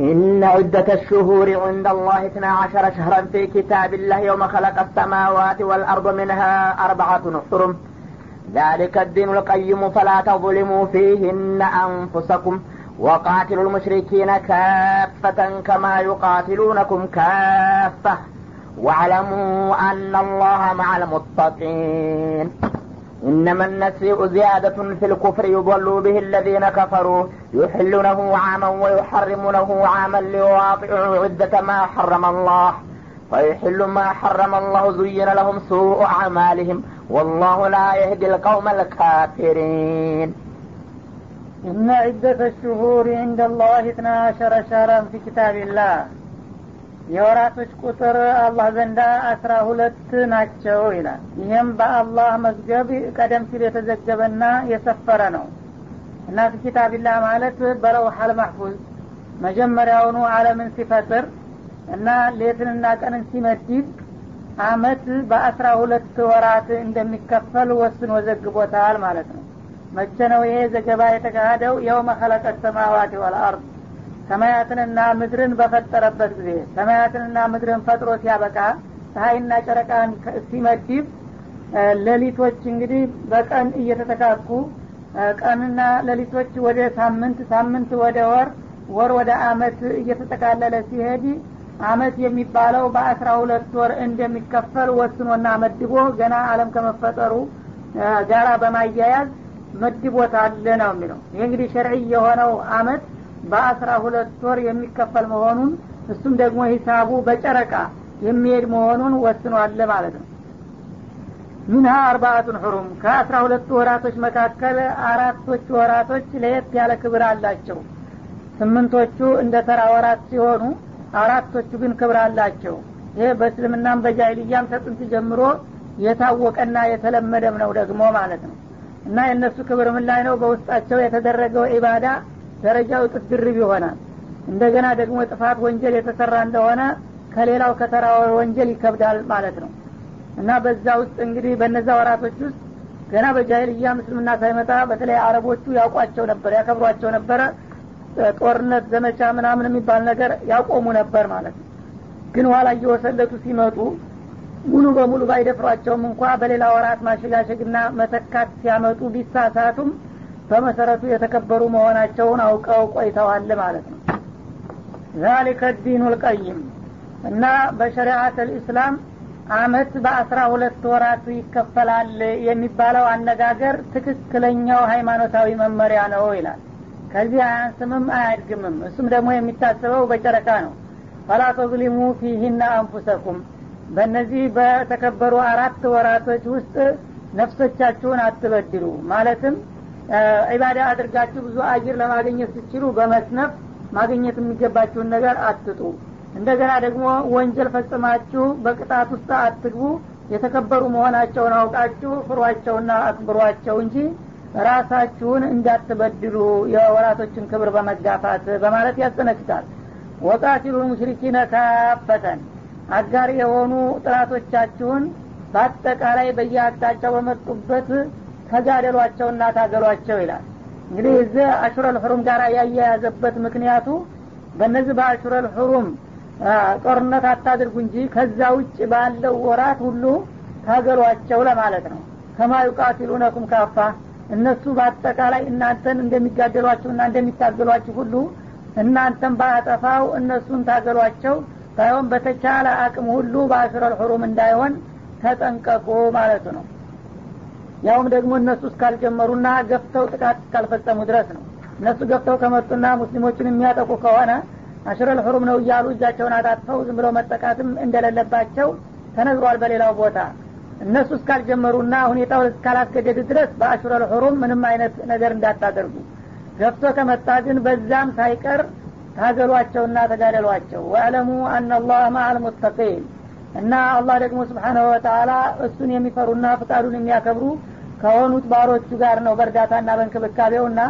إن عدة الشهور عند الله اثنا عشر شهرا في كتاب الله يوم خلق السماوات والأرض منها أربعة حرم ذلك الدين القيم فلا تظلموا فيهن أنفسكم وقاتلوا المشركين كافة كما يقاتلونكم كافة. واعلموا أن الله مع المتقين. إنما النسيء زيادة في الكفر يضل به الذين كفروا يحلونه عاما ويحرمونه عاما ليواطئوا عدة ما حرم الله. فيحل ما حرم الله زين لهم سوء أعمالهم. والله لا يهدي القوم الكافرين. إن عدة الشهور عند الله اثنا عشر شهرا في كتاب الله. የወራቶች ቁጥር አላህ ዘንዳ አስራ ሁለት ናቸው ይላል። ይህም በአላህ መዝገብ ቀደም ሲል የተዘገበና የሰፈረ ነው። እና ፊ ኪታቢላህ ማለት በለውሐል ማሕፉዝ መጀመሪያውኑ አለምን ሲፈጥር እና ሌትንና ቀንን ሲመድብ አመት በአስራ ሁለት ወራት እንደሚከፈል ወስኖ ዘግቦታል ማለት ነው። መቼ ነው ይሄ ዘገባ የተካሄደው? የውመ ኸለቀ ሰማዋት ወልአርድ ሰማያትንና ምድርን በፈጠረበት ጊዜ ሰማያትንና ምድርን ፈጥሮ ሲያበቃ ፀሐይና ጨረቃን ሲመድብ ሌሊቶች እንግዲህ በቀን እየተተካኩ ቀንና ሌሊቶች ወደ ሳምንት ሳምንት ወደ ወር ወር ወደ አመት እየተጠቃለለ ሲሄድ አመት የሚባለው በአስራ ሁለት ወር እንደሚከፈል ወስኖና መድቦ ገና አለም ከመፈጠሩ ጋራ በማያያዝ መድቦታል ነው የሚለው። ይህ እንግዲህ ሸርዒ የሆነው አመት በአስራ ሁለት ወር የሚከፈል መሆኑን እሱም ደግሞ ሂሳቡ በጨረቃ የሚሄድ መሆኑን ወስኗል ማለት ነው። ሚንሃ አርባአቱን ሁሩም ከአስራ ሁለቱ ወራቶች መካከል አራቶቹ ወራቶች ለየት ያለ ክብር አላቸው። ስምንቶቹ እንደ ተራ ወራት ሲሆኑ አራቶቹ ግን ክብር አላቸው። ይህ በእስልምናም በጃይልያም ተጥንት ጀምሮ የታወቀና የተለመደም ነው ደግሞ ማለት ነው። እና የእነሱ ክብር ምን ላይ ነው? በውስጣቸው የተደረገው ኢባዳ ደረጃው እጥፍ ድርብ ይሆናል። እንደገና ደግሞ ጥፋት ወንጀል የተሰራ እንደሆነ ከሌላው ከተራ ወንጀል ይከብዳል ማለት ነው። እና በዛ ውስጥ እንግዲህ በነዛ ወራቶች ውስጥ ገና በጃይልያ ምስልምና ሳይመጣ በተለይ አረቦቹ ያውቋቸው ነበር ያከብሯቸው ነበረ። ጦርነት ዘመቻ ምናምን የሚባል ነገር ያቆሙ ነበር ማለት ነው። ግን ኋላ እየወሰለቱ ሲመጡ ሙሉ በሙሉ ባይደፍሯቸውም እንኳ በሌላ ወራት ማሸጋሸግና መተካት ሲያመጡ ቢሳሳቱም በመሰረቱ የተከበሩ መሆናቸውን አውቀው ቆይተዋል ማለት ነው። ዛሊከ ዲኑ ልቀይም እና በሸሪአት ልእስላም አመት በአስራ ሁለት ወራቱ ይከፈላል የሚባለው አነጋገር ትክክለኛው ሃይማኖታዊ መመሪያ ነው ይላል። ከዚህ አያንስምም አያድግምም። እሱም ደግሞ የሚታሰበው በጨረቃ ነው። ፈላ ተዝሊሙ ፊህና አንፉሰኩም። በእነዚህ በተከበሩ አራት ወራቶች ውስጥ ነፍሶቻችሁን አትበድሉ ማለትም ዒባዳ አድርጋችሁ ብዙ አጅር ለማግኘት ስችሉ በመስነፍ ማግኘት የሚገባችሁን ነገር አትጡ። እንደገና ደግሞ ወንጀል ፈጽማችሁ በቅጣት ውስጥ አትግቡ። የተከበሩ መሆናቸውን አውቃችሁ ፍሯቸውና አክብሯቸው እንጂ ራሳችሁን እንዳትበድሉ የወራቶችን ክብር በመጋፋት በማለት ያስጠነቅቃል። ወቃቲሉ ሙሽሪኪነ ካፈተን አጋር የሆኑ ጥላቶቻችሁን በአጠቃላይ በየአቅጣጫው በመጡበት ተጋደሏቸውና ታገሏቸው ይላል። እንግዲህ እዚህ አሹረል ሁሩም ጋር ያያያዘበት ምክንያቱ በእነዚህ በአሹረል ሁሩም ጦርነት አታድርጉ እንጂ ከዛ ውጭ ባለው ወራት ሁሉ ታገሏቸው ለማለት ነው። ከማ ዩቃቲሉነኩም ካፋ እነሱ በአጠቃላይ እናንተን እንደሚጋደሏችሁና እንደሚታገሏችሁ ሁሉ እናንተን ባያጠፋው እነሱን ታገሏቸው ሳይሆን በተቻለ አቅም ሁሉ በአሹረል ሁሩም እንዳይሆን ተጠንቀቁ ማለቱ ነው ያውም ደግሞ እነሱ እስካልጀመሩና ገፍተው ጥቃት እስካልፈጸሙ ድረስ ነው። እነሱ ገፍተው ከመጡና ሙስሊሞችን የሚያጠቁ ከሆነ አሽረል ሁሩም ነው እያሉ እጃቸውን አጣጥፈው ዝም ብለው መጠቃትም እንደሌለባቸው ተነግሯል በሌላው ቦታ። እነሱ እስካልጀመሩና ሁኔታው እስካላስገደድ ድረስ በአሽረል ሁሩም ምንም አይነት ነገር እንዳታደርጉ። ገፍቶ ከመጣ ግን በዛም ሳይቀር ታገሏቸውና ተጋደሏቸው። ወአለሙ አናላህ ማአል ሙተቂን። እና አላህ ደግሞ ስብሓናሁ ወተላ እሱን የሚፈሩና ፍቃዱን የሚያከብሩ ከሆኑት ባሮቹ ጋር ነው በእርዳታና በእንክብካቤውና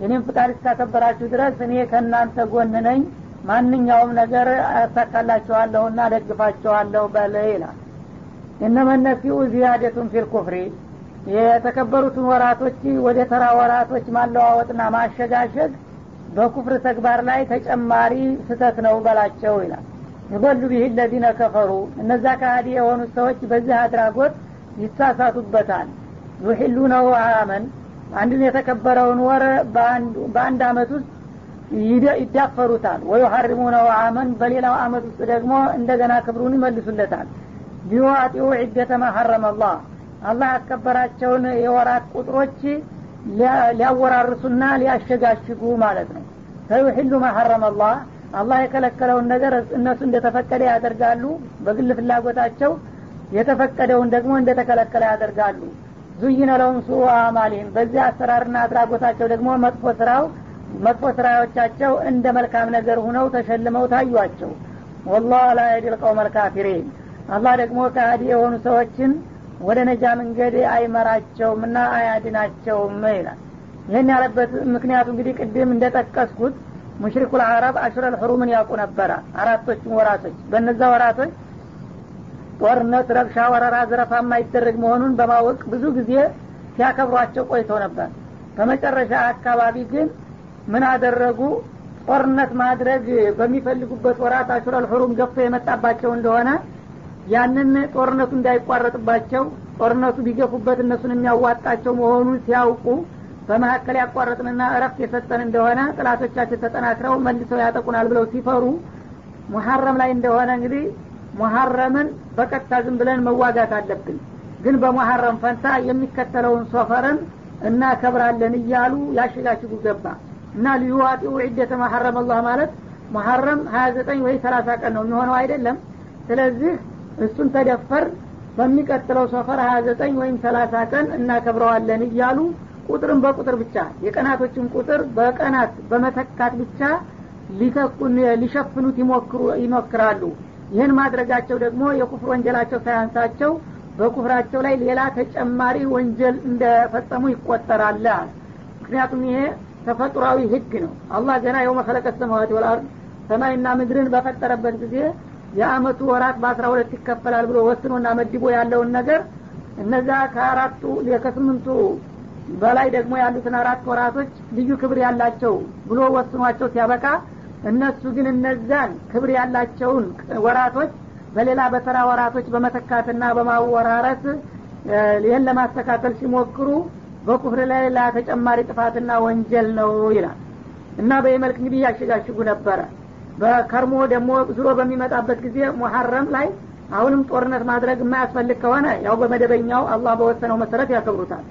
የኔም ፍቃድ እስካከበራችሁ ድረስ እኔ ከእናንተ ጎን ነኝ። ማንኛውም ነገር አሳካላችኋለሁና ደግፋችኋለሁ በል ይላል። እነመነሲኡ ዚያደቱን ፊል ኩፍሪ። የተከበሩትን ወራቶች ወደ ተራ ወራቶች ማለዋወጥና ማሸጋሸግ በኩፍር ተግባር ላይ ተጨማሪ ስተት ነው በላቸው ይላል። ይበሉ ቢህ ለዚነ ከፈሩ። እነዛ ከሃዲ የሆኑት ሰዎች በዚህ አድራጎት ይሳሳቱበታል ዩሒሉነሁ አመን አንድን የተከበረውን ወር በአንድ አመት ውስጥ ይዳፈሩታል። ወዩሐሪሙነሁ አመን በሌላው አመት ውስጥ ደግሞ እንደገና ክብሩን ይመልሱለታል። ሊዋጢው ዒደተ ማ ሐረመ አላህ አላህ ያስከበራቸውን የወራት ቁጥሮች ሊያወራርሱና ሊያሸጋሽጉ ማለት ነው። ፈዩሒሉ ማ ሐረመ አላህ አላህ የከለከለውን ነገር እነሱ እንደተፈቀደ ያደርጋሉ። በግል ፍላጎታቸው የተፈቀደውን ደግሞ እንደተከለከለ ያደርጋሉ ዙይነ ለሁም ሱኡ አማሊህም በዚህ አሰራርና አድራጎታቸው ደግሞ መጥፎ ስራው መጥፎ ስራዎቻቸው እንደ መልካም ነገር ሁነው ተሸልመው ታዩቸው ወላህ ላ የዲል ቀውመ ልካፊሪን። አላህ ደግሞ ከሃዲ የሆኑ ሰዎችን ወደ ነጃ መንገድ አይመራቸውም እና አያድናቸውም ይላል። ይህን ያለበት ምክንያቱ እንግዲህ ቅድም እንደጠቀስኩት ሙሽሪኩል አረብ አሹረል ሕሩምን ያውቁ ነበረ። አራቶቹም ወራቶች በነዛ ወራቶች ጦርነት ረብሻ ወረራ ዝረፋ የማይደረግ መሆኑን በማወቅ ብዙ ጊዜ ሲያከብሯቸው ቆይተው ነበር። በመጨረሻ አካባቢ ግን ምን አደረጉ? ጦርነት ማድረግ በሚፈልጉበት ወራት አሹረል ሕሩም ገፍቶ የመጣባቸው እንደሆነ ያንን ጦርነቱ እንዳይቋረጥባቸው ጦርነቱ ቢገፉበት እነሱን የሚያዋጣቸው መሆኑን ሲያውቁ በመካከል ያቋረጥንና እረፍት የሰጠን እንደሆነ ጥላቶቻችን ተጠናክረው መልሰው ያጠቁናል ብለው ሲፈሩ ሙሐረም ላይ እንደሆነ እንግዲህ ሙሐረምን በቀጥታ ዝም ብለን መዋጋት አለብን። ግን በሙሐረም ፈንታ የሚከተለውን ሶፈርን እናከብራለን እያሉ ያሸጋሽጉ ገባ። እና ሊዩዋጢኡ ዒደተ መሐረም አላህ ማለት ሙሐረም ሀያ ዘጠኝ ወይ ሰላሳ ቀን ነው የሚሆነው አይደለም። ስለዚህ እሱን ተደፈር በሚቀጥለው ሶፈር ሀያ ዘጠኝ ወይም ሰላሳ ቀን እናከብረዋለን እያሉ ቁጥርን በቁጥር ብቻ የቀናቶችን ቁጥር በቀናት በመተካት ብቻ ሊሸፍኑት ይሞክራሉ ይህን ማድረጋቸው ደግሞ የኩፍር ወንጀላቸው ሳያንሳቸው በኩፍራቸው ላይ ሌላ ተጨማሪ ወንጀል እንደፈጸሙ ይቆጠራል። ምክንያቱም ይሄ ተፈጥሯዊ ህግ ነው። አላህ ገና የውመ ከለቀ ሰማዋት ወልአርድ ሰማይና ምድርን በፈጠረበት ጊዜ የአመቱ ወራት በአስራ ሁለት ይከፈላል ብሎ ወስኖና መድቦ ያለውን ነገር እነዛ ከአራቱ ከስምንቱ በላይ ደግሞ ያሉትን አራት ወራቶች ልዩ ክብር ያላቸው ብሎ ወስኗቸው ሲያበቃ እነሱ ግን እነዛን ክብር ያላቸውን ወራቶች በሌላ በተራ ወራቶች በመተካትና በማወራረስ ይህን ለማስተካከል ሲሞክሩ በኩፍር ላይ ሌላ ተጨማሪ ጥፋትና ወንጀል ነው ይላል። እና በየመልክ እንግዲህ ያሸጋሽጉ ነበረ። በከርሞ ደግሞ ዙሮ በሚመጣበት ጊዜ ሙሐረም ላይ አሁንም ጦርነት ማድረግ የማያስፈልግ ከሆነ ያው በመደበኛው አላህ በወሰነው መሰረት ያከብሩታል።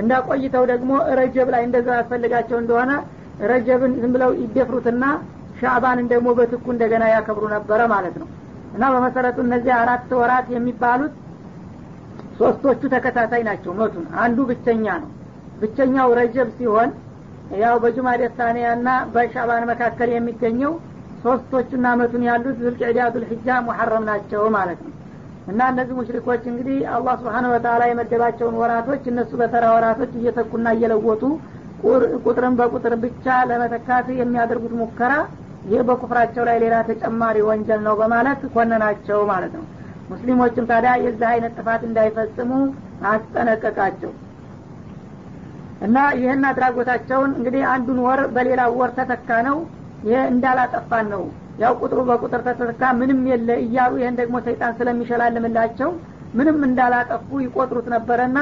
እንዳ ቆይተው ደግሞ ረጀብ ላይ እንደዛ ያስፈልጋቸው እንደሆነ ረጀብን ዝም ብለው ይደፍሩትና ሻዕባንን ደግሞ በትኩ እንደገና ያከብሩ ነበረ ማለት ነው። እና በመሰረቱ እነዚህ አራት ወራት የሚባሉት ሶስቶቹ ተከታታይ ናቸው መቱን አንዱ ብቸኛ ነው። ብቸኛው ረጀብ ሲሆን ያው በጁማ ደሳኒያ ና በሻዕባን መካከል የሚገኘው ሶስቶቹና አመቱን ያሉት ዙልቅዕዳ ዙልሕጃ ሙሐረም ናቸው ማለት ነው። እና እነዚህ ሙሽሪኮች እንግዲህ አላህ ስብሓን ወተላ የመደባቸውን ወራቶች እነሱ በተራ ወራቶች እየተኩና እየለወጡ ቁጥርን በቁጥር ብቻ ለመተካት የሚያደርጉት ሙከራ ይህ በኩፍራቸው ላይ ሌላ ተጨማሪ ወንጀል ነው በማለት ኮነናቸው ማለት ነው። ሙስሊሞችም ታዲያ የዚህ አይነት ጥፋት እንዳይፈጽሙ አስጠነቀቃቸው። እና ይህን አድራጎታቸውን እንግዲህ አንዱን ወር በሌላ ወር ተተካ ነው። ይሄ እንዳላጠፋን ነው። ያው ቁጥሩ በቁጥር ተተካ ምንም የለ እያሉ ይህን ደግሞ ሰይጣን ስለሚሸላልምላቸው ምንም እንዳላጠፉ ይቆጥሩት ነበረና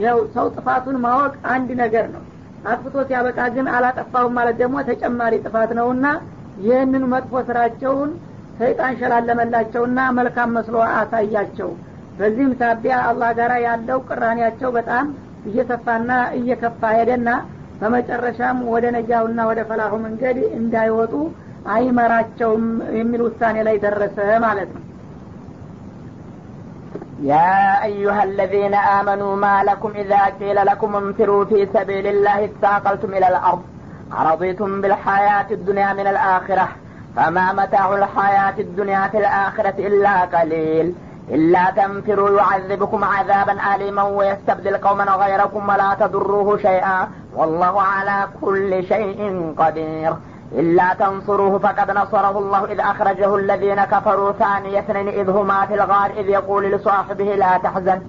ያው ሰው ጥፋቱን ማወቅ አንድ ነገር ነው። አጥፍቶ ሲያበቃ ግን አላጠፋውም ማለት ደግሞ ተጨማሪ ጥፋት ነውና ይህንን መጥፎ ስራቸውን ሰይጣን ሸላለመላቸውና መልካም መስሎ አሳያቸው በዚህም ሳቢያ አላህ ጋር ያለው ቅራኔያቸው በጣም እየሰፋና እየከፋ ሄደና በመጨረሻም ወደ ነጃውና ወደ ፈላሁ መንገድ እንዳይወጡ አይመራቸውም የሚል ውሳኔ ላይ ደረሰ ማለት ነው يا أيها الذين آمنوا ما لكم إذا قيل لكم انفروا في سبيل الله اثاقلتم إلى الأرض أرضيتم بالحياة الدنيا من الآخرة فما متاع الحياة الدنيا في الآخرة إلا قليل. إلا تنفروا يعذبكم عذابا أليما ويستبدل قوما غيركم ولا تضروه شيئا. والله على كل شيء قدير. إلا تنصروه فقد نصره الله إذ أخرجه الذين كفروا ثاني اثنين إذ هما في الغار إذ يقول لصاحبه لا تحزن.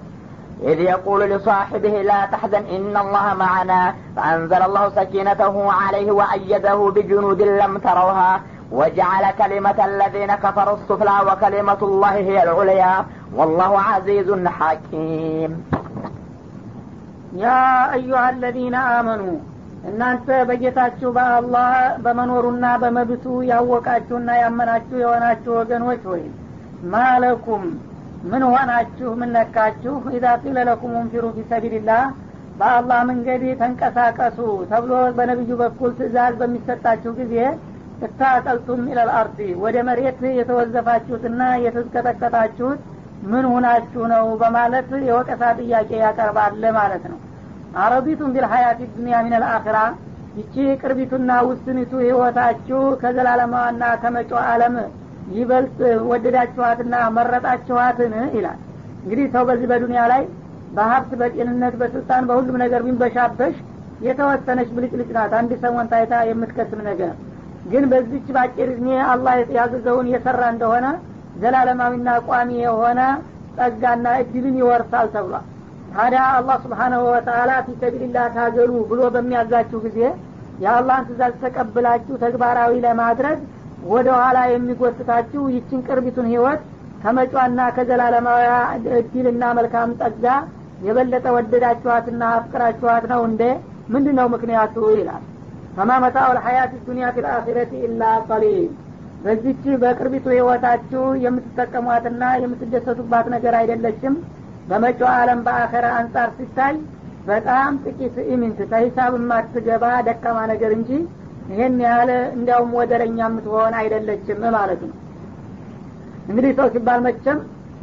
إذ يقول لصاحبه لا تحزن إن الله معنا فأنزل الله سكينته عليه وأيده بجنود لم تروها وجعل كلمة الذين كفروا السفلى وكلمة الله هي العليا والله عزيز حكيم ያ አዩሃ አለዚነ አመኑ እናንተ በጌታችሁ በአላህ በመኖሩና በመብቱ ያወቃችሁና ያመናችሁ የሆናችሁ ወገኖች ወይ ማለኩም ምን ሆናችሁ ምን ነካችሁ? ኢዛ ቂለ ለኩም እንፊሩ ፊሰቢልላህ በአላህ መንገድ ተንቀሳቀሱ ተብሎ በነቢዩ በኩል ትእዛዝ በሚሰጣችሁ ጊዜ እታቀልቱም ኢለል አርዲ ወደ መሬት የተወዘፋችሁትና የተዝቀጠቀጣችሁት ምን ሁናችሁ ነው በማለት የወቀሳ ጥያቄ ያቀርባል ማለት ነው። አረቢቱም ቢልሀያት ዱኒያ ሚን አልአኽራ ይቺ ቅርቢቱና ውስኒቱ ህይወታችሁ ከዘላለማዋና ከመጮ አለም ይበልጥ ወደዳችኋትና መረጣችኋትን ይላል። እንግዲህ ሰው በዚህ በዱኒያ ላይ በሀብት በጤንነት በስልጣን በሁሉም ነገር ቢንበሻበሽ የተወሰነች ብልጭልጭ ናት። አንድ ሰሞን ታይታ የምትከስም ነገር። ግን በዚች ባጭር እድሜ አላህ ያዘዘውን የሰራ እንደሆነ ዘላለማዊና ቋሚ የሆነ ጸጋና እድልን ይወርሳል ተብሏል። ታዲያ አላህ ስብሓናሁ ወተላ ፊሰቢልላህ ታገሉ ብሎ በሚያዛችሁ ጊዜ የአላህን ትእዛዝ ተቀብላችሁ ተግባራዊ ለማድረግ ወደ ኋላ የሚጎትታችሁ ይችን ቅርቢቱን ህይወት ከመጫና ከዘላለማዊ እድልና መልካም ጸጋ የበለጠ ወደዳችኋትና አፍቅራችኋት ነው እንደ ምንድን ነው ምክንያቱ? ይላል። ፈማ መታኡ ልሐያት ዱኒያ ፊ ልአኪረት ኢላ ቀሊል። በዚች በቅርቢቱ ህይወታችሁ የምትጠቀሟትና የምትደሰቱባት ነገር አይደለችም? በመጪው ዓለም በአኸራ አንጻር ሲታይ በጣም ጥቂት ኢምንት ከሂሳብ የማትገባ ደካማ ነገር እንጂ ይህን ያህል እንዲያውም ወደረኛ የምትሆን አይደለችም ማለት ነው። እንግዲህ ሰው ሲባል መቸም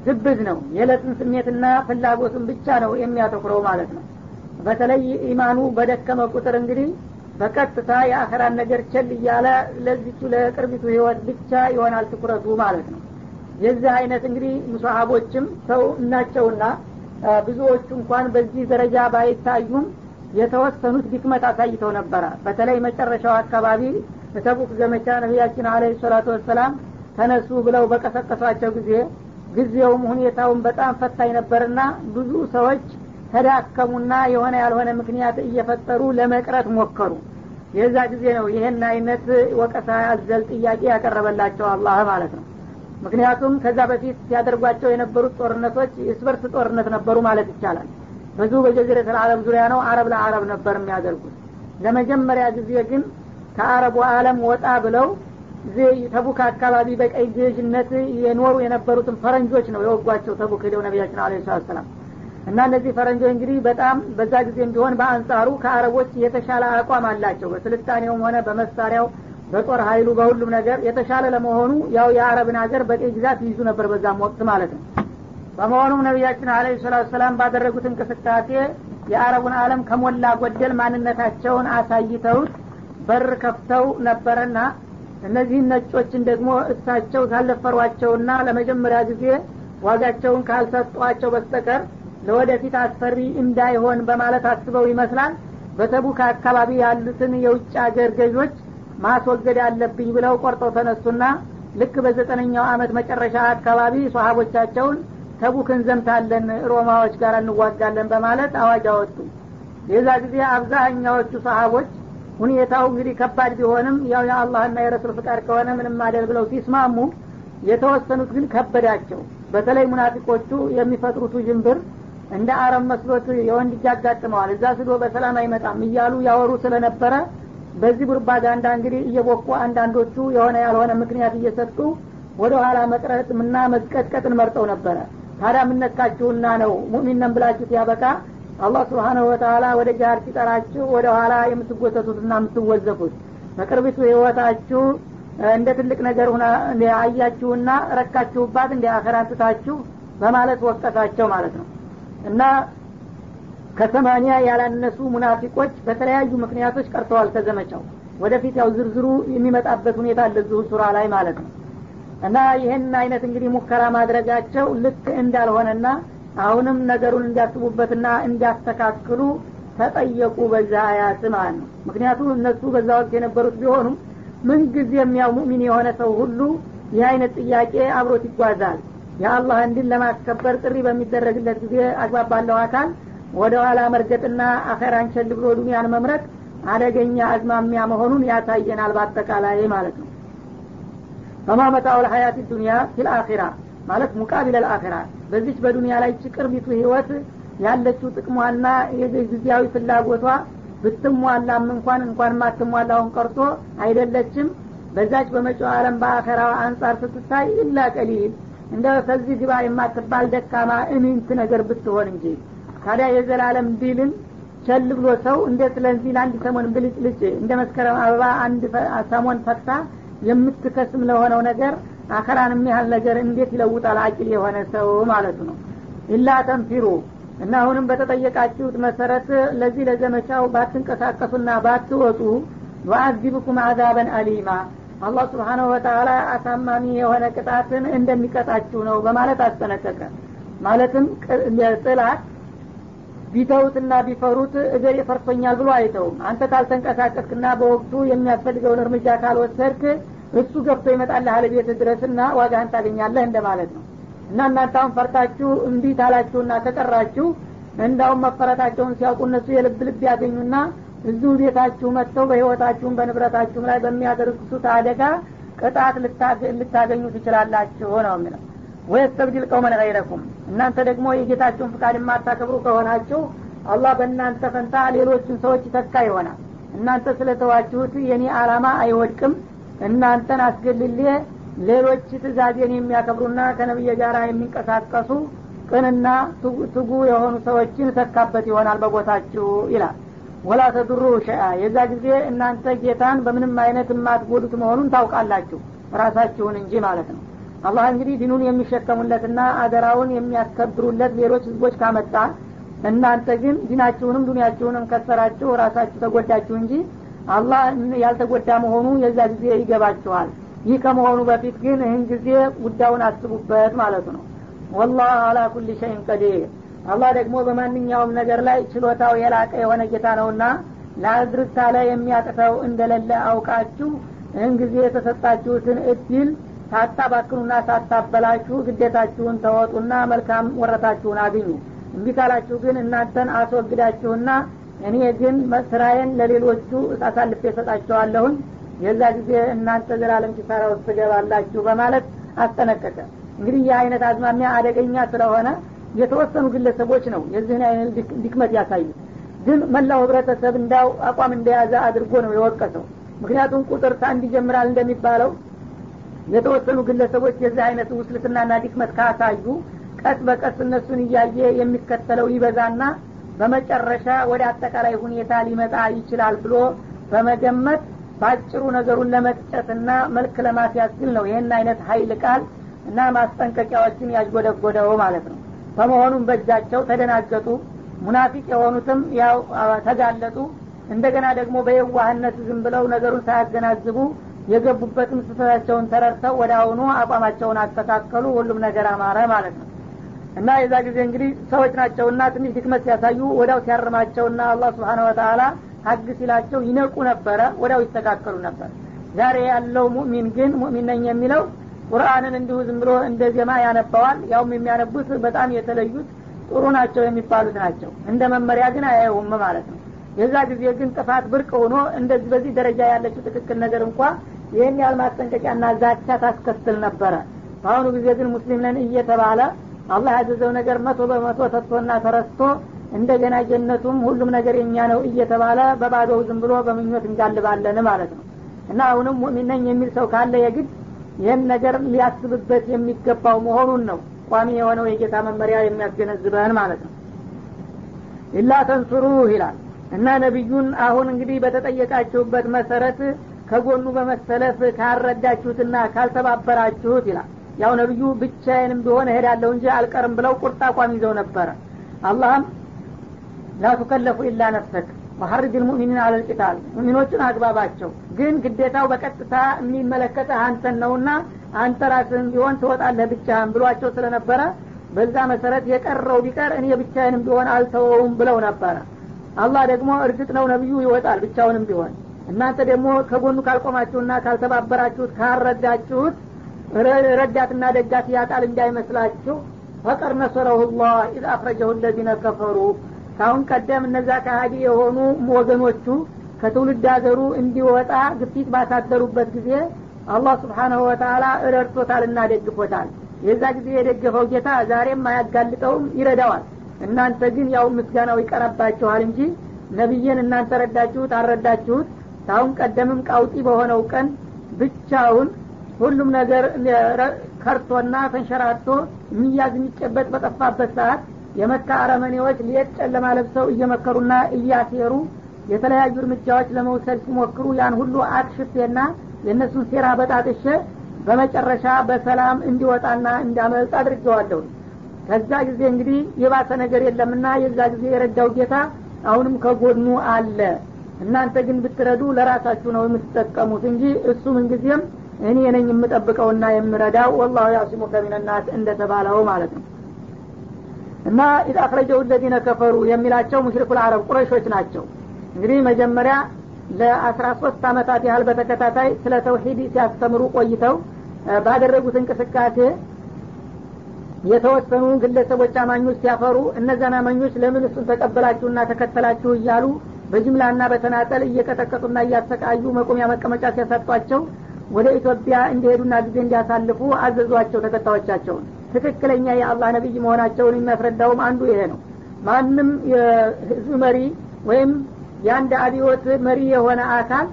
ግብዝ ነው። የዕለትን ስሜትና ፍላጎትን ብቻ ነው የሚያተኩረው ማለት ነው። በተለይ ኢማኑ በደከመ ቁጥር እንግዲህ በቀጥታ የአኸራን ነገር ቸል እያለ ለዚቹ ለቅርቢቱ ህይወት ብቻ ይሆናል ትኩረቱ ማለት ነው። የዚህ አይነት እንግዲህ ሰሀቦችም ሰው ናቸውና ብዙዎቹ እንኳን በዚህ ደረጃ ባይታዩም የተወሰኑት ድክመት አሳይተው ነበረ። በተለይ መጨረሻው አካባቢ በተቡክ ዘመቻ ነቢያችን አለ ሰላቱ ወሰላም ተነሱ ብለው በቀሰቀሷቸው ጊዜ ጊዜውም ሁኔታውን በጣም ፈታኝ ነበርና ብዙ ሰዎች ተዳከሙና የሆነ ያልሆነ ምክንያት እየፈጠሩ ለመቅረት ሞከሩ። የዛ ጊዜ ነው ይህን አይነት ወቀሳ ያዘል ጥያቄ ያቀረበላቸው አላህ ማለት ነው። ምክንያቱም ከዛ በፊት ሲያደርጓቸው የነበሩት ጦርነቶች የስበርስ ጦርነት ነበሩ ማለት ይቻላል ብዙ በጀዚረት አለም ዙሪያ ነው። አረብ ለአረብ ነበር የሚያደርጉት። ለመጀመሪያ ጊዜ ግን ከአረቡ አለም ወጣ ብለው ተቡክ አካባቢ በቀይ ገዥነት የኖሩ የነበሩትን ፈረንጆች ነው የወጓቸው ተቡክ ሄደው ነቢያችን አለ ሰላት ሰላም እና እነዚህ ፈረንጆች እንግዲህ በጣም በዛ ጊዜም ቢሆን በአንጻሩ ከአረቦች የተሻለ አቋም አላቸው። በስልጣኔውም ሆነ በመሳሪያው በጦር ሀይሉ በሁሉም ነገር የተሻለ ለመሆኑ ያው የአረብን ሀገር በቀይ ግዛት ይይዙ ነበር በዛም ወቅት ማለት ነው በመሆኑም ነቢያችን አለ ሰላቱ ሰላም ባደረጉት እንቅስቃሴ የአረቡን አለም ከሞላ ጎደል ማንነታቸውን አሳይተውት በር ከፍተው ነበረና እነዚህን ነጮችን ደግሞ እሳቸው ካልደፈሯቸውና ለመጀመሪያ ጊዜ ዋጋቸውን ካልሰጧቸው በስተቀር ለወደፊት አስፈሪ እንዳይሆን በማለት አስበው ይመስላል። በተቡክ አካባቢ ያሉትን የውጭ ሀገር ገዦች ማስወገድ አለብኝ ብለው ቆርጠው ተነሱና ልክ በዘጠነኛው አመት መጨረሻ አካባቢ ሰሀቦቻቸውን ተቡክ እንዘምታለን ሮማዎች ጋር እንዋጋለን በማለት አዋጅ አወጡ። የዛ ጊዜ አብዛኛዎቹ ሰሀቦች ሁኔታው እንግዲህ ከባድ ቢሆንም ያው የአላህና የረሱል ፍቃድ ከሆነ ምንም አደል ብለው ሲስማሙ የተወሰኑት ግን ከበዳቸው። በተለይ ሙናፊቆቹ የሚፈጥሩት ጅንብር እንደ አረብ መስሎት የወንድ እጅ ያጋጥመዋል እዛ ስዶ በሰላም አይመጣም እያሉ ያወሩ ስለነበረ በዚህ ቡርባጋንዳ እንግዲህ እየቦኩ አንዳንዶቹ የሆነ ያልሆነ ምክንያት እየሰጡ ወደ ኋላ መቅረጥምና መዝቀጥቀጥን መርጠው ነበረ ታዲያ ምነካችሁና ነው? ሙእሚን ብላችሁት ያበቃ አላህ ስብሓነሁ ወተላ ወደ ጃሃድ ሲጠራችሁ ወደ ኋላ የምትጎተቱትና የምትወዘፉት። በቅርቢቱ ህይወታችሁ እንደ ትልቅ ነገር ሁና አያችሁና ረካችሁባት እንደ አኸራን ትታችሁ በማለት ወቀሳቸው ማለት ነው። እና ከሰማኒያ ያላነሱ ሙናፊቆች በተለያዩ ምክንያቶች ቀርተዋል ከዘመቻው ወደፊት ያው ዝርዝሩ የሚመጣበት ሁኔታ ለዚሁ ሱራ ላይ ማለት ነው እና ይህን አይነት እንግዲህ ሙከራ ማድረጋቸው ልክ እንዳልሆነና አሁንም ነገሩን እንዲያስቡበትና እንዲያስተካክሉ ተጠየቁ በዛ አያት ማለት ነው። ምክንያቱም እነሱ በዛ ወቅት የነበሩት ቢሆኑም ምንጊዜም ያው ሙእሚን የሆነ ሰው ሁሉ ይህ አይነት ጥያቄ አብሮት ይጓዛል። የአላህን ድን ለማስከበር ጥሪ በሚደረግለት ጊዜ አግባብ ባለው አካል ወደ ኋላ መርገጥና አኸራን ቸል ብሎ ዱኒያን መምረጥ አደገኛ አዝማሚያ መሆኑን ያሳየናል በአጠቃላይ ማለት ነው ፈማ መጣው ልሀያት ዱኒያ ፊል አኺራ? ማለት ሙቃቢለ ልአኺራ በዚች በዱኒያ ላይ ቅርቢቱ ህይወት ያለችው ጥቅሟና ጊዜያዊ ፍላጎቷ ብትሟላም እንኳን እንኳን ማትሟላውን ቀርቶ አይደለችም። በዛች በመጪው ዓለም በአኸራ አንጻር ስትታይ ኢላ ቀሊል። እንደ ከዚህ ግባ የማትባል ደካማ እሚንት ነገር ብትሆን እንጂ። ታዲያ የዘላለም ድልን ቸል ብሎ ሰው እንዴት ለዚህ ለአንድ ሰሞን ብልጭልጭ እንደ መስከረም አበባ አንድ ሰሞን ፈክታ የምትከስም ለሆነው ነገር አኸራን የሚያህል ነገር እንዴት ይለውጣል? አቂል የሆነ ሰው ማለቱ ነው። ኢላ ተንፊሩ እና አሁንም በተጠየቃችሁት መሰረት ለዚህ ለዘመቻው ባትንቀሳቀሱና ባትወጡ ዩአዚብኩም አዛበን አሊማ አላህ ስብሓናሁ ወተላ አሳማሚ የሆነ ቅጣትን እንደሚቀጣችሁ ነው በማለት አስጠነቀቀ። ማለትም ጥላት ቢተውትና ቢፈሩት እገሌ ፈርቶኛል ብሎ አይተውም። አንተ ካልተንቀሳቀስክና በወቅቱ የሚያስፈልገውን እርምጃ ካልወሰድክ እሱ ገብቶ ይመጣልህ ቤት ድረስና ዋጋህን ታገኛለህ እንደማለት ነው። እና እናንተ አሁን ፈርታችሁ እምቢ ታላችሁና ተቀራችሁ እንዳውም መፈረታቸውን ሲያውቁ እነሱ የልብ ልብ ያገኙና እዚሁ ቤታችሁ መጥተው በህይወታችሁም በንብረታችሁም ላይ በሚያደርሱት አደጋ ቅጣት ልታገኙ ትችላላችሁ ነው የሚለው ወየስተብድል ቀውመን ገይረኩም እናንተ ደግሞ የጌታችሁን ፍቃድ የማታከብሩ ከሆናችሁ አላህ በእናንተ ፈንታ ሌሎችን ሰዎች ይተካ ይሆናል። እናንተ ስለተዋችሁት የኔ አላማ አይወድቅም። እናንተን አስገልሌ ሌሎች ትእዛዜን የሚያከብሩና ከነብየ ጋር የሚንቀሳቀሱ ቅንና ትጉ የሆኑ ሰዎችን ተካበት ይሆናል በቦታችሁ ይላል። ወላ ተድሩ ሸአ። የዛ ጊዜ እናንተ ጌታን በምንም አይነት የማትጎዱት መሆኑን ታውቃላችሁ። ራሳችሁን እንጂ ማለት ነው አላህ እንግዲህ ዲኑን የሚሸከሙለትና አደራውን የሚያስከብሩለት ሌሎች ህዝቦች ካመጣ እናንተ ግን ዲናችሁንም ዱኒያችሁንም ከሰራችሁ ራሳችሁ ተጎዳችሁ እንጂ አላህ ያልተጎዳ መሆኑ የዛ ጊዜ ይገባችኋል። ይህ ከመሆኑ በፊት ግን ይህን ጊዜ ጉዳዩን አስቡበት ማለቱ ነው። ወላህ አላ ኩል ሸይን ቀዲር። አላህ ደግሞ በማንኛውም ነገር ላይ ችሎታው የላቀ የሆነ ጌታ ነውና ለአድርታ ላይ የሚያቅተው እንደሌለ አውቃችሁ ይህን ጊዜ የተሰጣችሁትን እድል ሳታባክኑና ሳታበላችሁ ግዴታችሁን ተወጡና መልካም ወረታችሁን አግኙ። እምቢ ካላችሁ ግን እናንተን አስወግዳችሁና እኔ ግን ስራዬን ለሌሎቹ አሳልፌ እሰጣቸዋለሁኝ የዛ ጊዜ እናንተ ዘላለም ኪሳራ ውስጥ ትገባላችሁ በማለት አስጠነቀቀ። እንግዲህ ይህ አይነት አዝማሚያ አደገኛ ስለሆነ የተወሰኑ ግለሰቦች ነው የዚህን አይነት ድክመት ያሳዩት። ግን መላው ህብረተሰብ እንዳው አቋም እንደያዘ አድርጎ ነው የወቀሰው። ምክንያቱም ቁጥር ታንድ ይጀምራል እንደሚባለው የተወሰኑ ግለሰቦች የዚህ አይነት ውስልትናና ድክመት ካሳዩ ቀስ በቀስ እነሱን እያየ የሚከተለው ይበዛና በመጨረሻ ወደ አጠቃላይ ሁኔታ ሊመጣ ይችላል ብሎ በመገመት በአጭሩ ነገሩን ለመቅጨትና መልክ ለማስያዝግል ነው ይህን አይነት ሀይል ቃል እና ማስጠንቀቂያዎችን ያዥጎደጎደው ማለት ነው። በመሆኑም በእጃቸው ተደናገጡ ሙናፊቅ የሆኑትም ያው ተጋለጡ እንደገና ደግሞ በየዋህነት ዝም ብለው ነገሩን ሳያገናዝቡ የገቡበትም ስህተታቸውን ተረድተው ወደ አሁኑ አቋማቸውን አስተካከሉ። ሁሉም ነገር አማረ ማለት ነው። እና የዛ ጊዜ እንግዲህ ሰዎች ናቸውና ትንሽ ድክመት ሲያሳዩ ወዳው ሲያርማቸውና አላህ ስብሓን ወተላ ሀግ ሲላቸው ይነቁ ነበረ ወዳው ይስተካከሉ ነበር። ዛሬ ያለው ሙእሚን ግን ሙእሚን ነኝ የሚለው ቁርአንን እንዲሁ ዝም ብሎ እንደ ዜማ ያነባዋል። ያውም የሚያነቡት በጣም የተለዩት ጥሩ ናቸው የሚባሉት ናቸው። እንደ መመሪያ ግን አያየውም ማለት ነው። የዛ ጊዜ ግን ጥፋት ብርቅ ሆኖ እንደዚህ በዚህ ደረጃ ያለችው ትክክል ነገር እንኳ ይህን ያህል ማስጠንቀቂያና ዛቻ ታስከትል ነበረ። በአሁኑ ጊዜ ግን ሙስሊም ነን እየተባለ አላህ ያዘዘው ነገር መቶ በመቶ ተጥቶና ተረስቶ እንደገና ጀነቱም ሁሉም ነገር የኛ ነው እየተባለ በባዶው ዝም ብሎ በምኞት እንጋልባለን ማለት ነው። እና አሁንም ሙእሚን ነኝ የሚል ሰው ካለ የግድ ይህን ነገር ሊያስብበት የሚገባው መሆኑን ነው ቋሚ የሆነው የጌታ መመሪያ የሚያስገነዝበን ማለት ነው። ኢላ ተንሱሩ ይላል። እና ነቢዩን አሁን እንግዲህ በተጠየቃችሁበት መሰረት ከጎኑ በመሰለፍ ካረዳችሁትና ካልተባበራችሁት ይላል። ያው ነቢዩ ብቻዬንም ቢሆን እሄዳለሁ እንጂ አልቀርም ብለው ቁርጥ አቋም ይዘው ነበረ። አላህም ላቱከለፉ ኢላ ነፍሰክ ወሐርጅ ልሙእሚኒን አለልቂታል ሙሚኖችን አግባባቸው። ግን ግዴታው በቀጥታ የሚመለከተ አንተን ነውና አንተ ራስህን ቢሆን ትወጣለህ ብቻህን ብሏቸው ስለነበረ በዛ መሰረት የቀረው ቢቀር እኔ ብቻዬንም ቢሆን አልተወውም ብለው ነበረ። አላህ ደግሞ እርግጥ ነው ነቢዩ ይወጣል ብቻውንም ቢሆን እናንተ ደግሞ ከጎኑ ካልቆማችሁና ካልተባበራችሁት ካልረዳችሁት ረዳትና ደጋፊ ያጣል እንዳይመስላችሁ። فقد نصره الله إذ أخرجه الذين كفروا። ካሁን ቀደም እነዛ ከሀዲ የሆኑ ወገኖቹ ከትውልድ ሀገሩ እንዲወጣ ግፊት ባሳደሩበት ጊዜ አላህ سبحانه وتعالى እረድቶታልና ደግፎታል። የዛ ጊዜ የደገፈው ጌታ ዛሬም አያጋልጠውም ይረዳዋል። እናንተ ግን ያው ምስጋናው ይቀረባችኋል እንጂ ነቢይን እናንተ ረዳችሁት አልረዳችሁት ታሁን ቀደምም ቃውጢ በሆነው ቀን ብቻውን ሁሉም ነገር ከርቶና ተንሸራቶ የሚያዝ የሚጨበጥ በጠፋበት ሰዓት የመካ አረመኔዎች ሌት ጨለማ ለብሰው እየመከሩና እያሴሩ የተለያዩ እርምጃዎች ለመውሰድ ሲሞክሩ ያን ሁሉ አክሽፌና የእነሱን ሴራ በጣጥሼ በመጨረሻ በሰላም እንዲወጣና እንዲያመልጥ አድርገዋለሁ ከዛ ጊዜ እንግዲህ የባሰ ነገር የለምና የዛ ጊዜ የረዳው ጌታ አሁንም ከጎኑ አለ እናንተ ግን ብትረዱ ለራሳችሁ ነው የምትጠቀሙት እንጂ እሱ ምንጊዜም እኔ ነኝ የምጠብቀውና የምረዳው ወላሁ ያሲሙከ ሚነናስ እንደተባለው ማለት ነው። እና ኢድ አክረጀው ለዚነ ከፈሩ የሚላቸው ሙሽሪኩ ልአረብ ቁረሾች ናቸው። እንግዲህ መጀመሪያ ለአስራ ሶስት አመታት ያህል በተከታታይ ስለ ተውሂድ ሲያስተምሩ ቆይተው ባደረጉት እንቅስቃሴ የተወሰኑ ግለሰቦች አማኞች ሲያፈሩ እነዛን አማኞች ለምን እሱን ተቀበላችሁና ተከተላችሁ እያሉ በጅምላና በተናጠል እየቀጠቀጡና እያሰቃዩ መቆሚያ መቀመጫ ሲያሰጧቸው ወደ ኢትዮጵያ እንዲሄዱና ጊዜ እንዲያሳልፉ አዘዟቸው ተከታዮቻቸውን ትክክለኛ የአላህ ነቢይ መሆናቸውን የሚያስረዳውም አንዱ ይሄ ነው። ማንም የህዝብ መሪ ወይም የአንድ አብዮት መሪ የሆነ አካል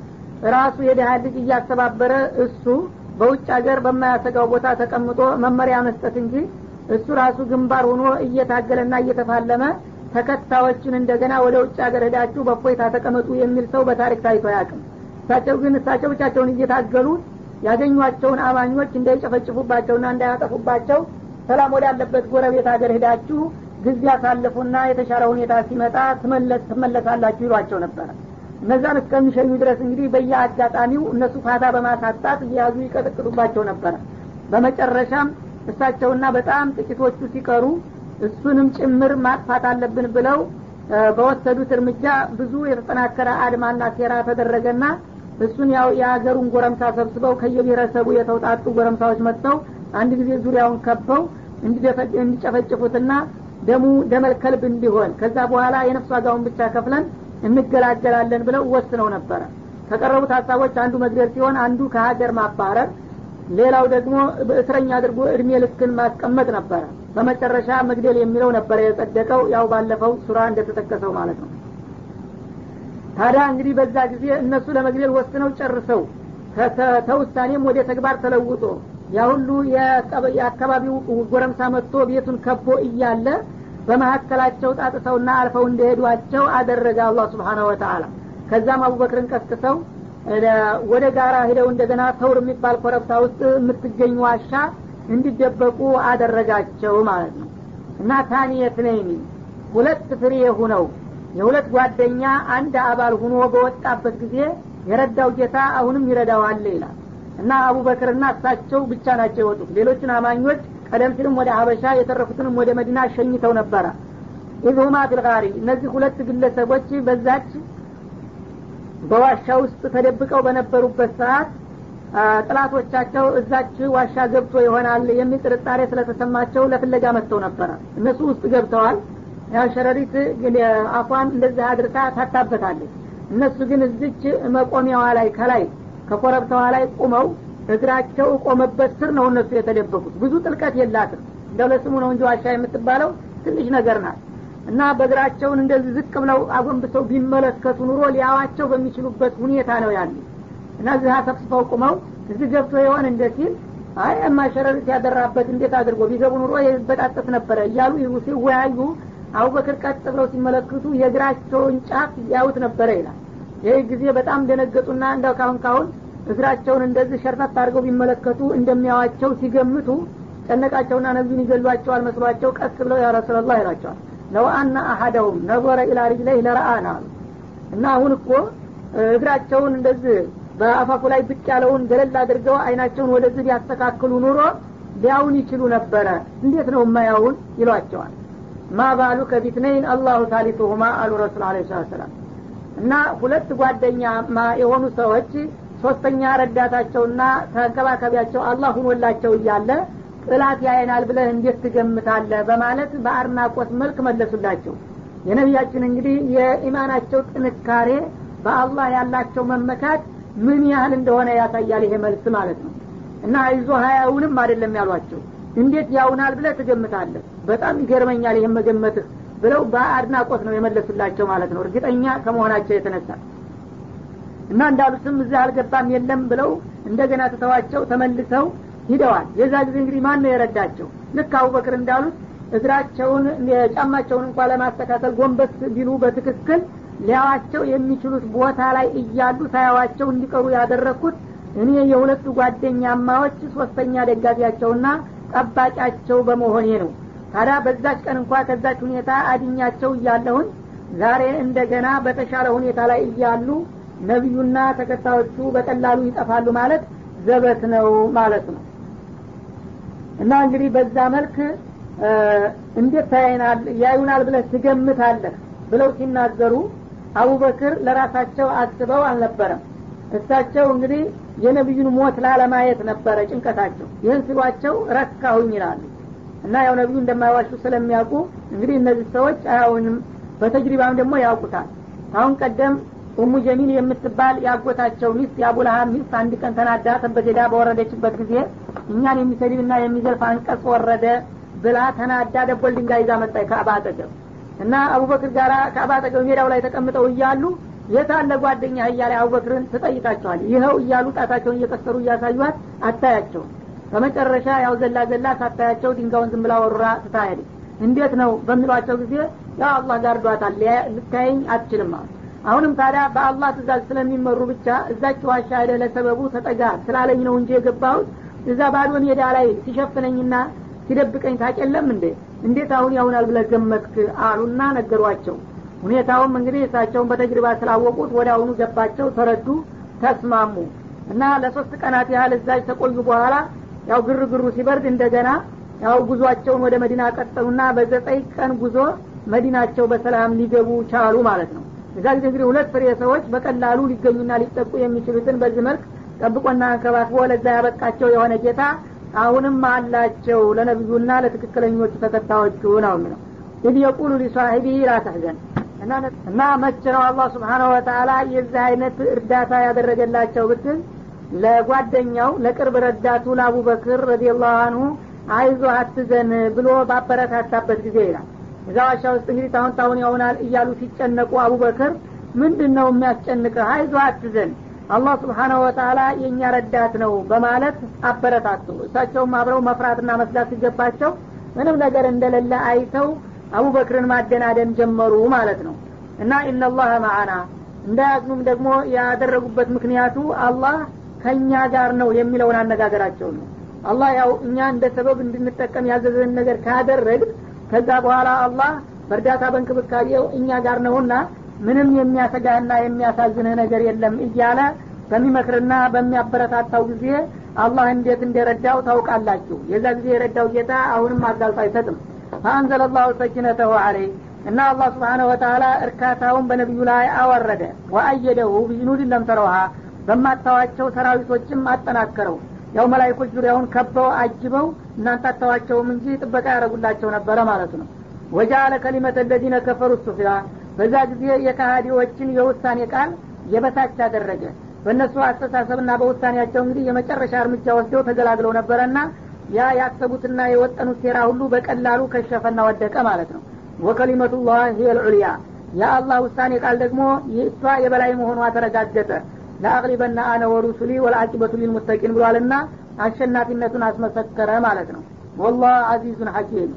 ራሱ የድሀ ልጅ እያስተባበረ እሱ በውጭ ሀገር በማያሰጋው ቦታ ተቀምጦ መመሪያ መስጠት እንጂ እሱ ራሱ ግንባር ሆኖ እየታገለና እየተፋለመ ተከታዮችን እንደገና ወደ ውጭ ሀገር ሄዳችሁ በፎይታ ተቀመጡ የሚል ሰው በታሪክ ታይቶ አያውቅም። እሳቸው ግን እሳቸው ብቻቸውን እየታገሉ ያገኟቸውን አማኞች እንዳይጨፈጭፉባቸውና እንዳያጠፉባቸው ሰላም ወዳለበት ጎረቤት ሀገር ሄዳችሁ ጊዜ ያሳልፉና የተሻለ ሁኔታ ሲመጣ ትመለሳላችሁ ይሏቸው ነበረ እነዛን እስከሚሸኙ ድረስ እንግዲህ በየአጋጣሚው እነሱ ፋታ በማሳጣት እየያዙ ይቀጠቅጡባቸው ነበረ በመጨረሻም እሳቸውና በጣም ጥቂቶቹ ሲቀሩ እሱንም ጭምር ማጥፋት አለብን ብለው በወሰዱት እርምጃ ብዙ የተጠናከረ አድማና ሴራ ተደረገና እሱን ያው የሀገሩን ጎረምሳ ሰብስበው ከየብሔረሰቡ የተውጣጡ ጎረምሳዎች መጥተው አንድ ጊዜ ዙሪያውን ከበው እንዲጨፈጭፉትና ደሙ ደመልከልብ እንዲሆን ከዛ በኋላ የነፍስ ዋጋውን ብቻ ከፍለን እንገላገላለን ብለው ወስነው ነበረ። ከቀረቡት ሀሳቦች አንዱ መግደል ሲሆን አንዱ ከሀገር ማባረር ሌላው ደግሞ በእስረኛ አድርጎ እድሜ ልክን ማስቀመጥ ነበረ በመጨረሻ መግደል የሚለው ነበረ የጸደቀው ያው ባለፈው ሱራ እንደተጠቀሰው ማለት ነው። ታዲያ እንግዲህ በዛ ጊዜ እነሱ ለመግደል ወስነው ጨርሰው ተውሳኔም ወደ ተግባር ተለውጦ ያ ሁሉ የአካባቢው ጎረምሳ መጥቶ ቤቱን ከቦ እያለ በመካከላቸው ጣጥሰውና አልፈው እንደሄዷቸው አደረገ አላህ ስብሓነ ወተአላ ከዛም አቡበክርን ቀስቅሰው ወደ ጋራ ሂደው እንደገና ተውር የሚባል ኮረብታ ውስጥ የምትገኝ ዋሻ እንዲደበቁ አደረጋቸው ማለት ነው። እና ታኒየት ነይኒ ሁለት ፍሬ ሁነው የሁለት ጓደኛ አንድ አባል ሁኖ በወጣበት ጊዜ የረዳው ጌታ አሁንም ይረዳዋል ይላል። እና አቡበክርና እሳቸው ብቻ ናቸው የወጡት። ሌሎችን አማኞች ቀደም ሲልም ወደ ሀበሻ የተረፉትንም ወደ መዲና ሸኝተው ነበረ። ኢዝሁማ ፊልጋሪ እነዚህ ሁለት ግለሰቦች በዛች በዋሻ ውስጥ ተደብቀው በነበሩበት ሰዓት ጥላቶቻቸው እዛች ዋሻ ገብቶ ይሆናል የሚል ጥርጣሬ ስለተሰማቸው ለፍለጋ መጥተው ነበረ። እነሱ ውስጥ ገብተዋል። ያው ሸረሪት አፏን እንደዚህ አድርሳ ታታበታለች። እነሱ ግን እዚች መቆሚያዋ ላይ ከላይ ከኮረብታዋ ላይ ቁመው እግራቸው ቆመበት ስር ነው እነሱ የተደበቁት። ብዙ ጥልቀት የላትም። እንደው ለስሙ ነው እንጂ ዋሻ የምትባለው ትንሽ ነገር ናት። እና በእግራቸውን እንደዚህ ዝቅ ብለው አጎንብሰው ቢመለከቱ ኑሮ ሊያዋቸው በሚችሉበት ሁኔታ ነው ያሉ እና አሰፍስፈው ቁመው እዚህ ገብቶ የሆን እንደ ሲል አይ እማ ሸረሪት ያደራበት እንዴት አድርጎ ቢገቡ ኑሮ ይበጣጠስ ነበረ እያሉ ሲወያዩ አቡበክር ቀጥ ብለው ሲመለከቱ የእግራቸውን ጫፍ ያዩት ነበረ ይላል። ይህ ጊዜ በጣም ደነገጡና እንዳው ካሁን ካሁን እግራቸውን እንደዚህ ሸርተት አድርገው ቢመለከቱ እንደሚያዋቸው ሲገምቱ ጨነቃቸውና ነቢዩን ይገሏቸዋል መስሏቸው ቀስ ብለው ያ ረሱላላህ ይላቸዋል። ለው አና አሀደውም ነዞረ ኢላ ሪጅለይህ ለረአና አሉ። እና አሁን እኮ እግራቸውን እንደዚህ በአፋፉ ላይ ብቅ ያለውን ገለል አድርገው አይናቸውን ወደዚህ ቢያስተካክሉ ኑሮ ሊያውን ይችሉ ነበረ። እንዴት ነው የማያውን? ይሏቸዋል። ማ ባሉ ከፊትነይን? አላሁ ታሊቱሁማ አሉ ረሱል አለ ሰላም እና ሁለት ጓደኛ የሆኑ ሰዎች ሶስተኛ ረዳታቸውና ተንከባከቢያቸው አላህ ሁኖላቸው እያለ ጥላት ያየናል ብለህ እንዴት ትገምታለህ? በማለት በአድናቆት መልክ መለሱላቸው። የነቢያችን እንግዲህ የኢማናቸው ጥንካሬ በአላህ ያላቸው መመካት ምን ያህል እንደሆነ ያሳያል ይሄ መልስ ማለት ነው። እና አይዞ ሀያውንም አይደለም ያሏቸው እንዴት ያውናል ብለህ ትገምታለህ? በጣም ይገርመኛል ይህም መገመትህ ብለው በአድናቆት ነው የመለሱላቸው ማለት ነው። እርግጠኛ ከመሆናቸው የተነሳ እና እንዳሉትም እዚህ አልገባም የለም ብለው እንደገና ትተዋቸው ተመልሰው ሂደዋል። የዛ ጊዜ እንግዲህ ማን ነው የረዳቸው? ልክ አቡበክር እንዳሉት እግራቸውን ጫማቸውን እንኳ ለማስተካከል ጎንበስ ቢሉ በትክክል ሊያዋቸው የሚችሉት ቦታ ላይ እያሉ ሳያዋቸው እንዲቀሩ ያደረግኩት እኔ የሁለቱ ጓደኛማዎች ሶስተኛ ደጋፊያቸውና ጠባቂያቸው በመሆኔ ነው። ታዲያ በዛች ቀን እንኳ ከዛች ሁኔታ አድኛቸው እያለሁኝ ዛሬ እንደገና በተሻለ ሁኔታ ላይ እያሉ ነቢዩና ተከታዮቹ በቀላሉ ይጠፋሉ ማለት ዘበት ነው ማለት ነው። እና እንግዲህ በዛ መልክ እንዴት ያዩናል ብለህ ትገምታለህ ብለው ሲናገሩ አቡበክር ለራሳቸው አስበው አልነበረም። እሳቸው እንግዲህ የነቢዩን ሞት ላለማየት ነበረ ጭንቀታቸው። ይህን ሲሏቸው ረካሁኝ ይላሉ። እና ያው ነቢዩ እንደማይዋሹ ስለሚያውቁ እንግዲህ እነዚህ ሰዎች አያውንም በተጅሪባም ደግሞ ያውቁታል። አሁን ቀደም ኡሙ ጀሚል የምትባል ያጎታቸው ሚስት የአቡልሀብ ሚስት አንድ ቀን ተናዳ ተበቴዳ በወረደችበት ጊዜ እኛን የሚሰድብና የሚዘልፍ አንቀጽ ወረደ ብላ ተናዳ ደቦል ድንጋይ ይዛ መጣች ከአባ አጠገብ እና አቡበክር ጋራ ከአባ አጠገብ ሜዳው ላይ ተቀምጠው እያሉ የታለ ጓደኛ እያለ አቡበክርን ትጠይቃቸዋል ይኸው እያሉ ጣታቸውን እየቀሰሩ እያሳዩት አታያቸውም በመጨረሻ ያው ዘላ ዘላ ሳታያቸው ድንጋውን ዝም ብላ ወሩራ ትታሄድ እንዴት ነው በሚሏቸው ጊዜ ያው አላህ ጋርዷታል። ልታየኝ አትችልም አሉ። አሁንም ታዲያ በአላህ ትእዛዝ ስለሚመሩ ብቻ እዛች ዋሻ ሄደ ለሰበቡ ተጠጋ ስላለኝ ነው እንጂ የገባሁት። እዛ ባዶ ሜዳ ላይ ሲሸፍነኝና ሲደብቀኝ ታጨለም እንዴ? እንዴት አሁን ያሁናል ብለህ ገመትክ? አሉና ነገሯቸው። ሁኔታውም እንግዲህ እሳቸውን በተጅሪባ ስላወቁት ወደ አሁኑ ገባቸው ተረዱ ተስማሙ እና ለሶስት ቀናት ያህል እዛች ተቆዩ በኋላ ያው ግርግሩ ሲበርድ እንደገና ያው ጉዟቸውን ወደ መዲና ቀጠሉና በዘጠኝ ቀን ጉዞ መዲናቸው በሰላም ሊገቡ ቻሉ ማለት ነው። እዛ ጊዜ እንግዲህ ሁለት ፍሬ ሰዎች በቀላሉ ሊገኙና ሊጠቁ የሚችሉትን በዚህ መልክ ጠብቆና አንከባክቦ ለዛ ያበቃቸው የሆነ ጌታ አሁንም አላቸው ለነቢዩና ለትክክለኞቹ ተከታዮቹ ነው የሚለው። ኢድ የቁሉ ሊሷሂቢህ ላ ተሕዘን። እና መቼ ነው አላህ ስብሓናሁ ወተአላ የዚህ አይነት እርዳታ ያደረገላቸው ብትል ለጓደኛው ለቅርብ ረዳቱ ለአቡበክር ረዲየላሁ አንሁ አይዞ አትዘን ብሎ ባበረታታበት ጊዜ ይላል። እዛ ዋሻ ውስጥ እንግዲህ ታሁን ታሁን ያሆናል እያሉ ሲጨነቁ አቡበክር ምንድን ነው የሚያስጨንቅህ? አይዞ አትዘን አላህ ስብሓናሁ ወተአላ የእኛ ረዳት ነው በማለት አበረታቱ። እሳቸውም አብረው መፍራትና መስላት ሲገባቸው ምንም ነገር እንደሌለ አይተው አቡበክርን ማደናደን ጀመሩ ማለት ነው። እና ኢነላህ ማአና እንዳያዝኑም ደግሞ ያደረጉበት ምክንያቱ አላህ ከእኛ ጋር ነው የሚለውን አነጋገራቸው ነው። አላህ ያው እኛ እንደ ሰበብ እንድንጠቀም ያዘዘን ነገር ካደረግ ከዛ በኋላ አላህ በእርዳታ በእንክብካቤው እኛ ጋር ነውና ምንም የሚያሰጋህና የሚያሳዝንህ ነገር የለም እያለ በሚመክርና በሚያበረታታው ጊዜ አላህ እንዴት እንደረዳው ታውቃላችሁ? የዛ ጊዜ የረዳው ጌታ አሁንም አጋልጦ አይሰጥም። ፈአንዘለ ላሁ ሰኪነተሁ አለይ እና አላህ ስብሓነሁ ወተአላ እርካታውን በነቢዩ ላይ አወረደ። ወአየደሁ ቢጅኑድን ለምተረውሃ በማታዋቸው ሰራዊቶችም አጠናከረው። ያው መላይኮች ዙሪያውን ከበው አጅበው እናንተ አታዋቸውም እንጂ ጥበቃ ያደረጉላቸው ነበረ ማለት ነው። ወጃአለ ከሊመተ ለዚነ ከፈሩ ሱፊያ በዛ ጊዜ የካሃዲዎችን የውሳኔ ቃል የበታች አደረገ። በእነሱ አስተሳሰብና በውሳኔያቸው እንግዲህ የመጨረሻ እርምጃ ወስደው ተገላግለው ነበረና ያ ያሰቡትና የወጠኑት ሴራ ሁሉ በቀላሉ ከሸፈና ወደቀ ማለት ነው። ወከሊመቱላህ ሂየ ልዑልያ የአላህ ውሳኔ ቃል ደግሞ እሷ የበላይ መሆኗ ተረጋገጠ ለአቅሊበና አነ ወሩሱሊ ወልአቂበቱ ሊልሙተቂን ብሏልና አሸናፊነቱን አስመሰከረ ማለት ነው። ወላህ አዚዙን ሐኪም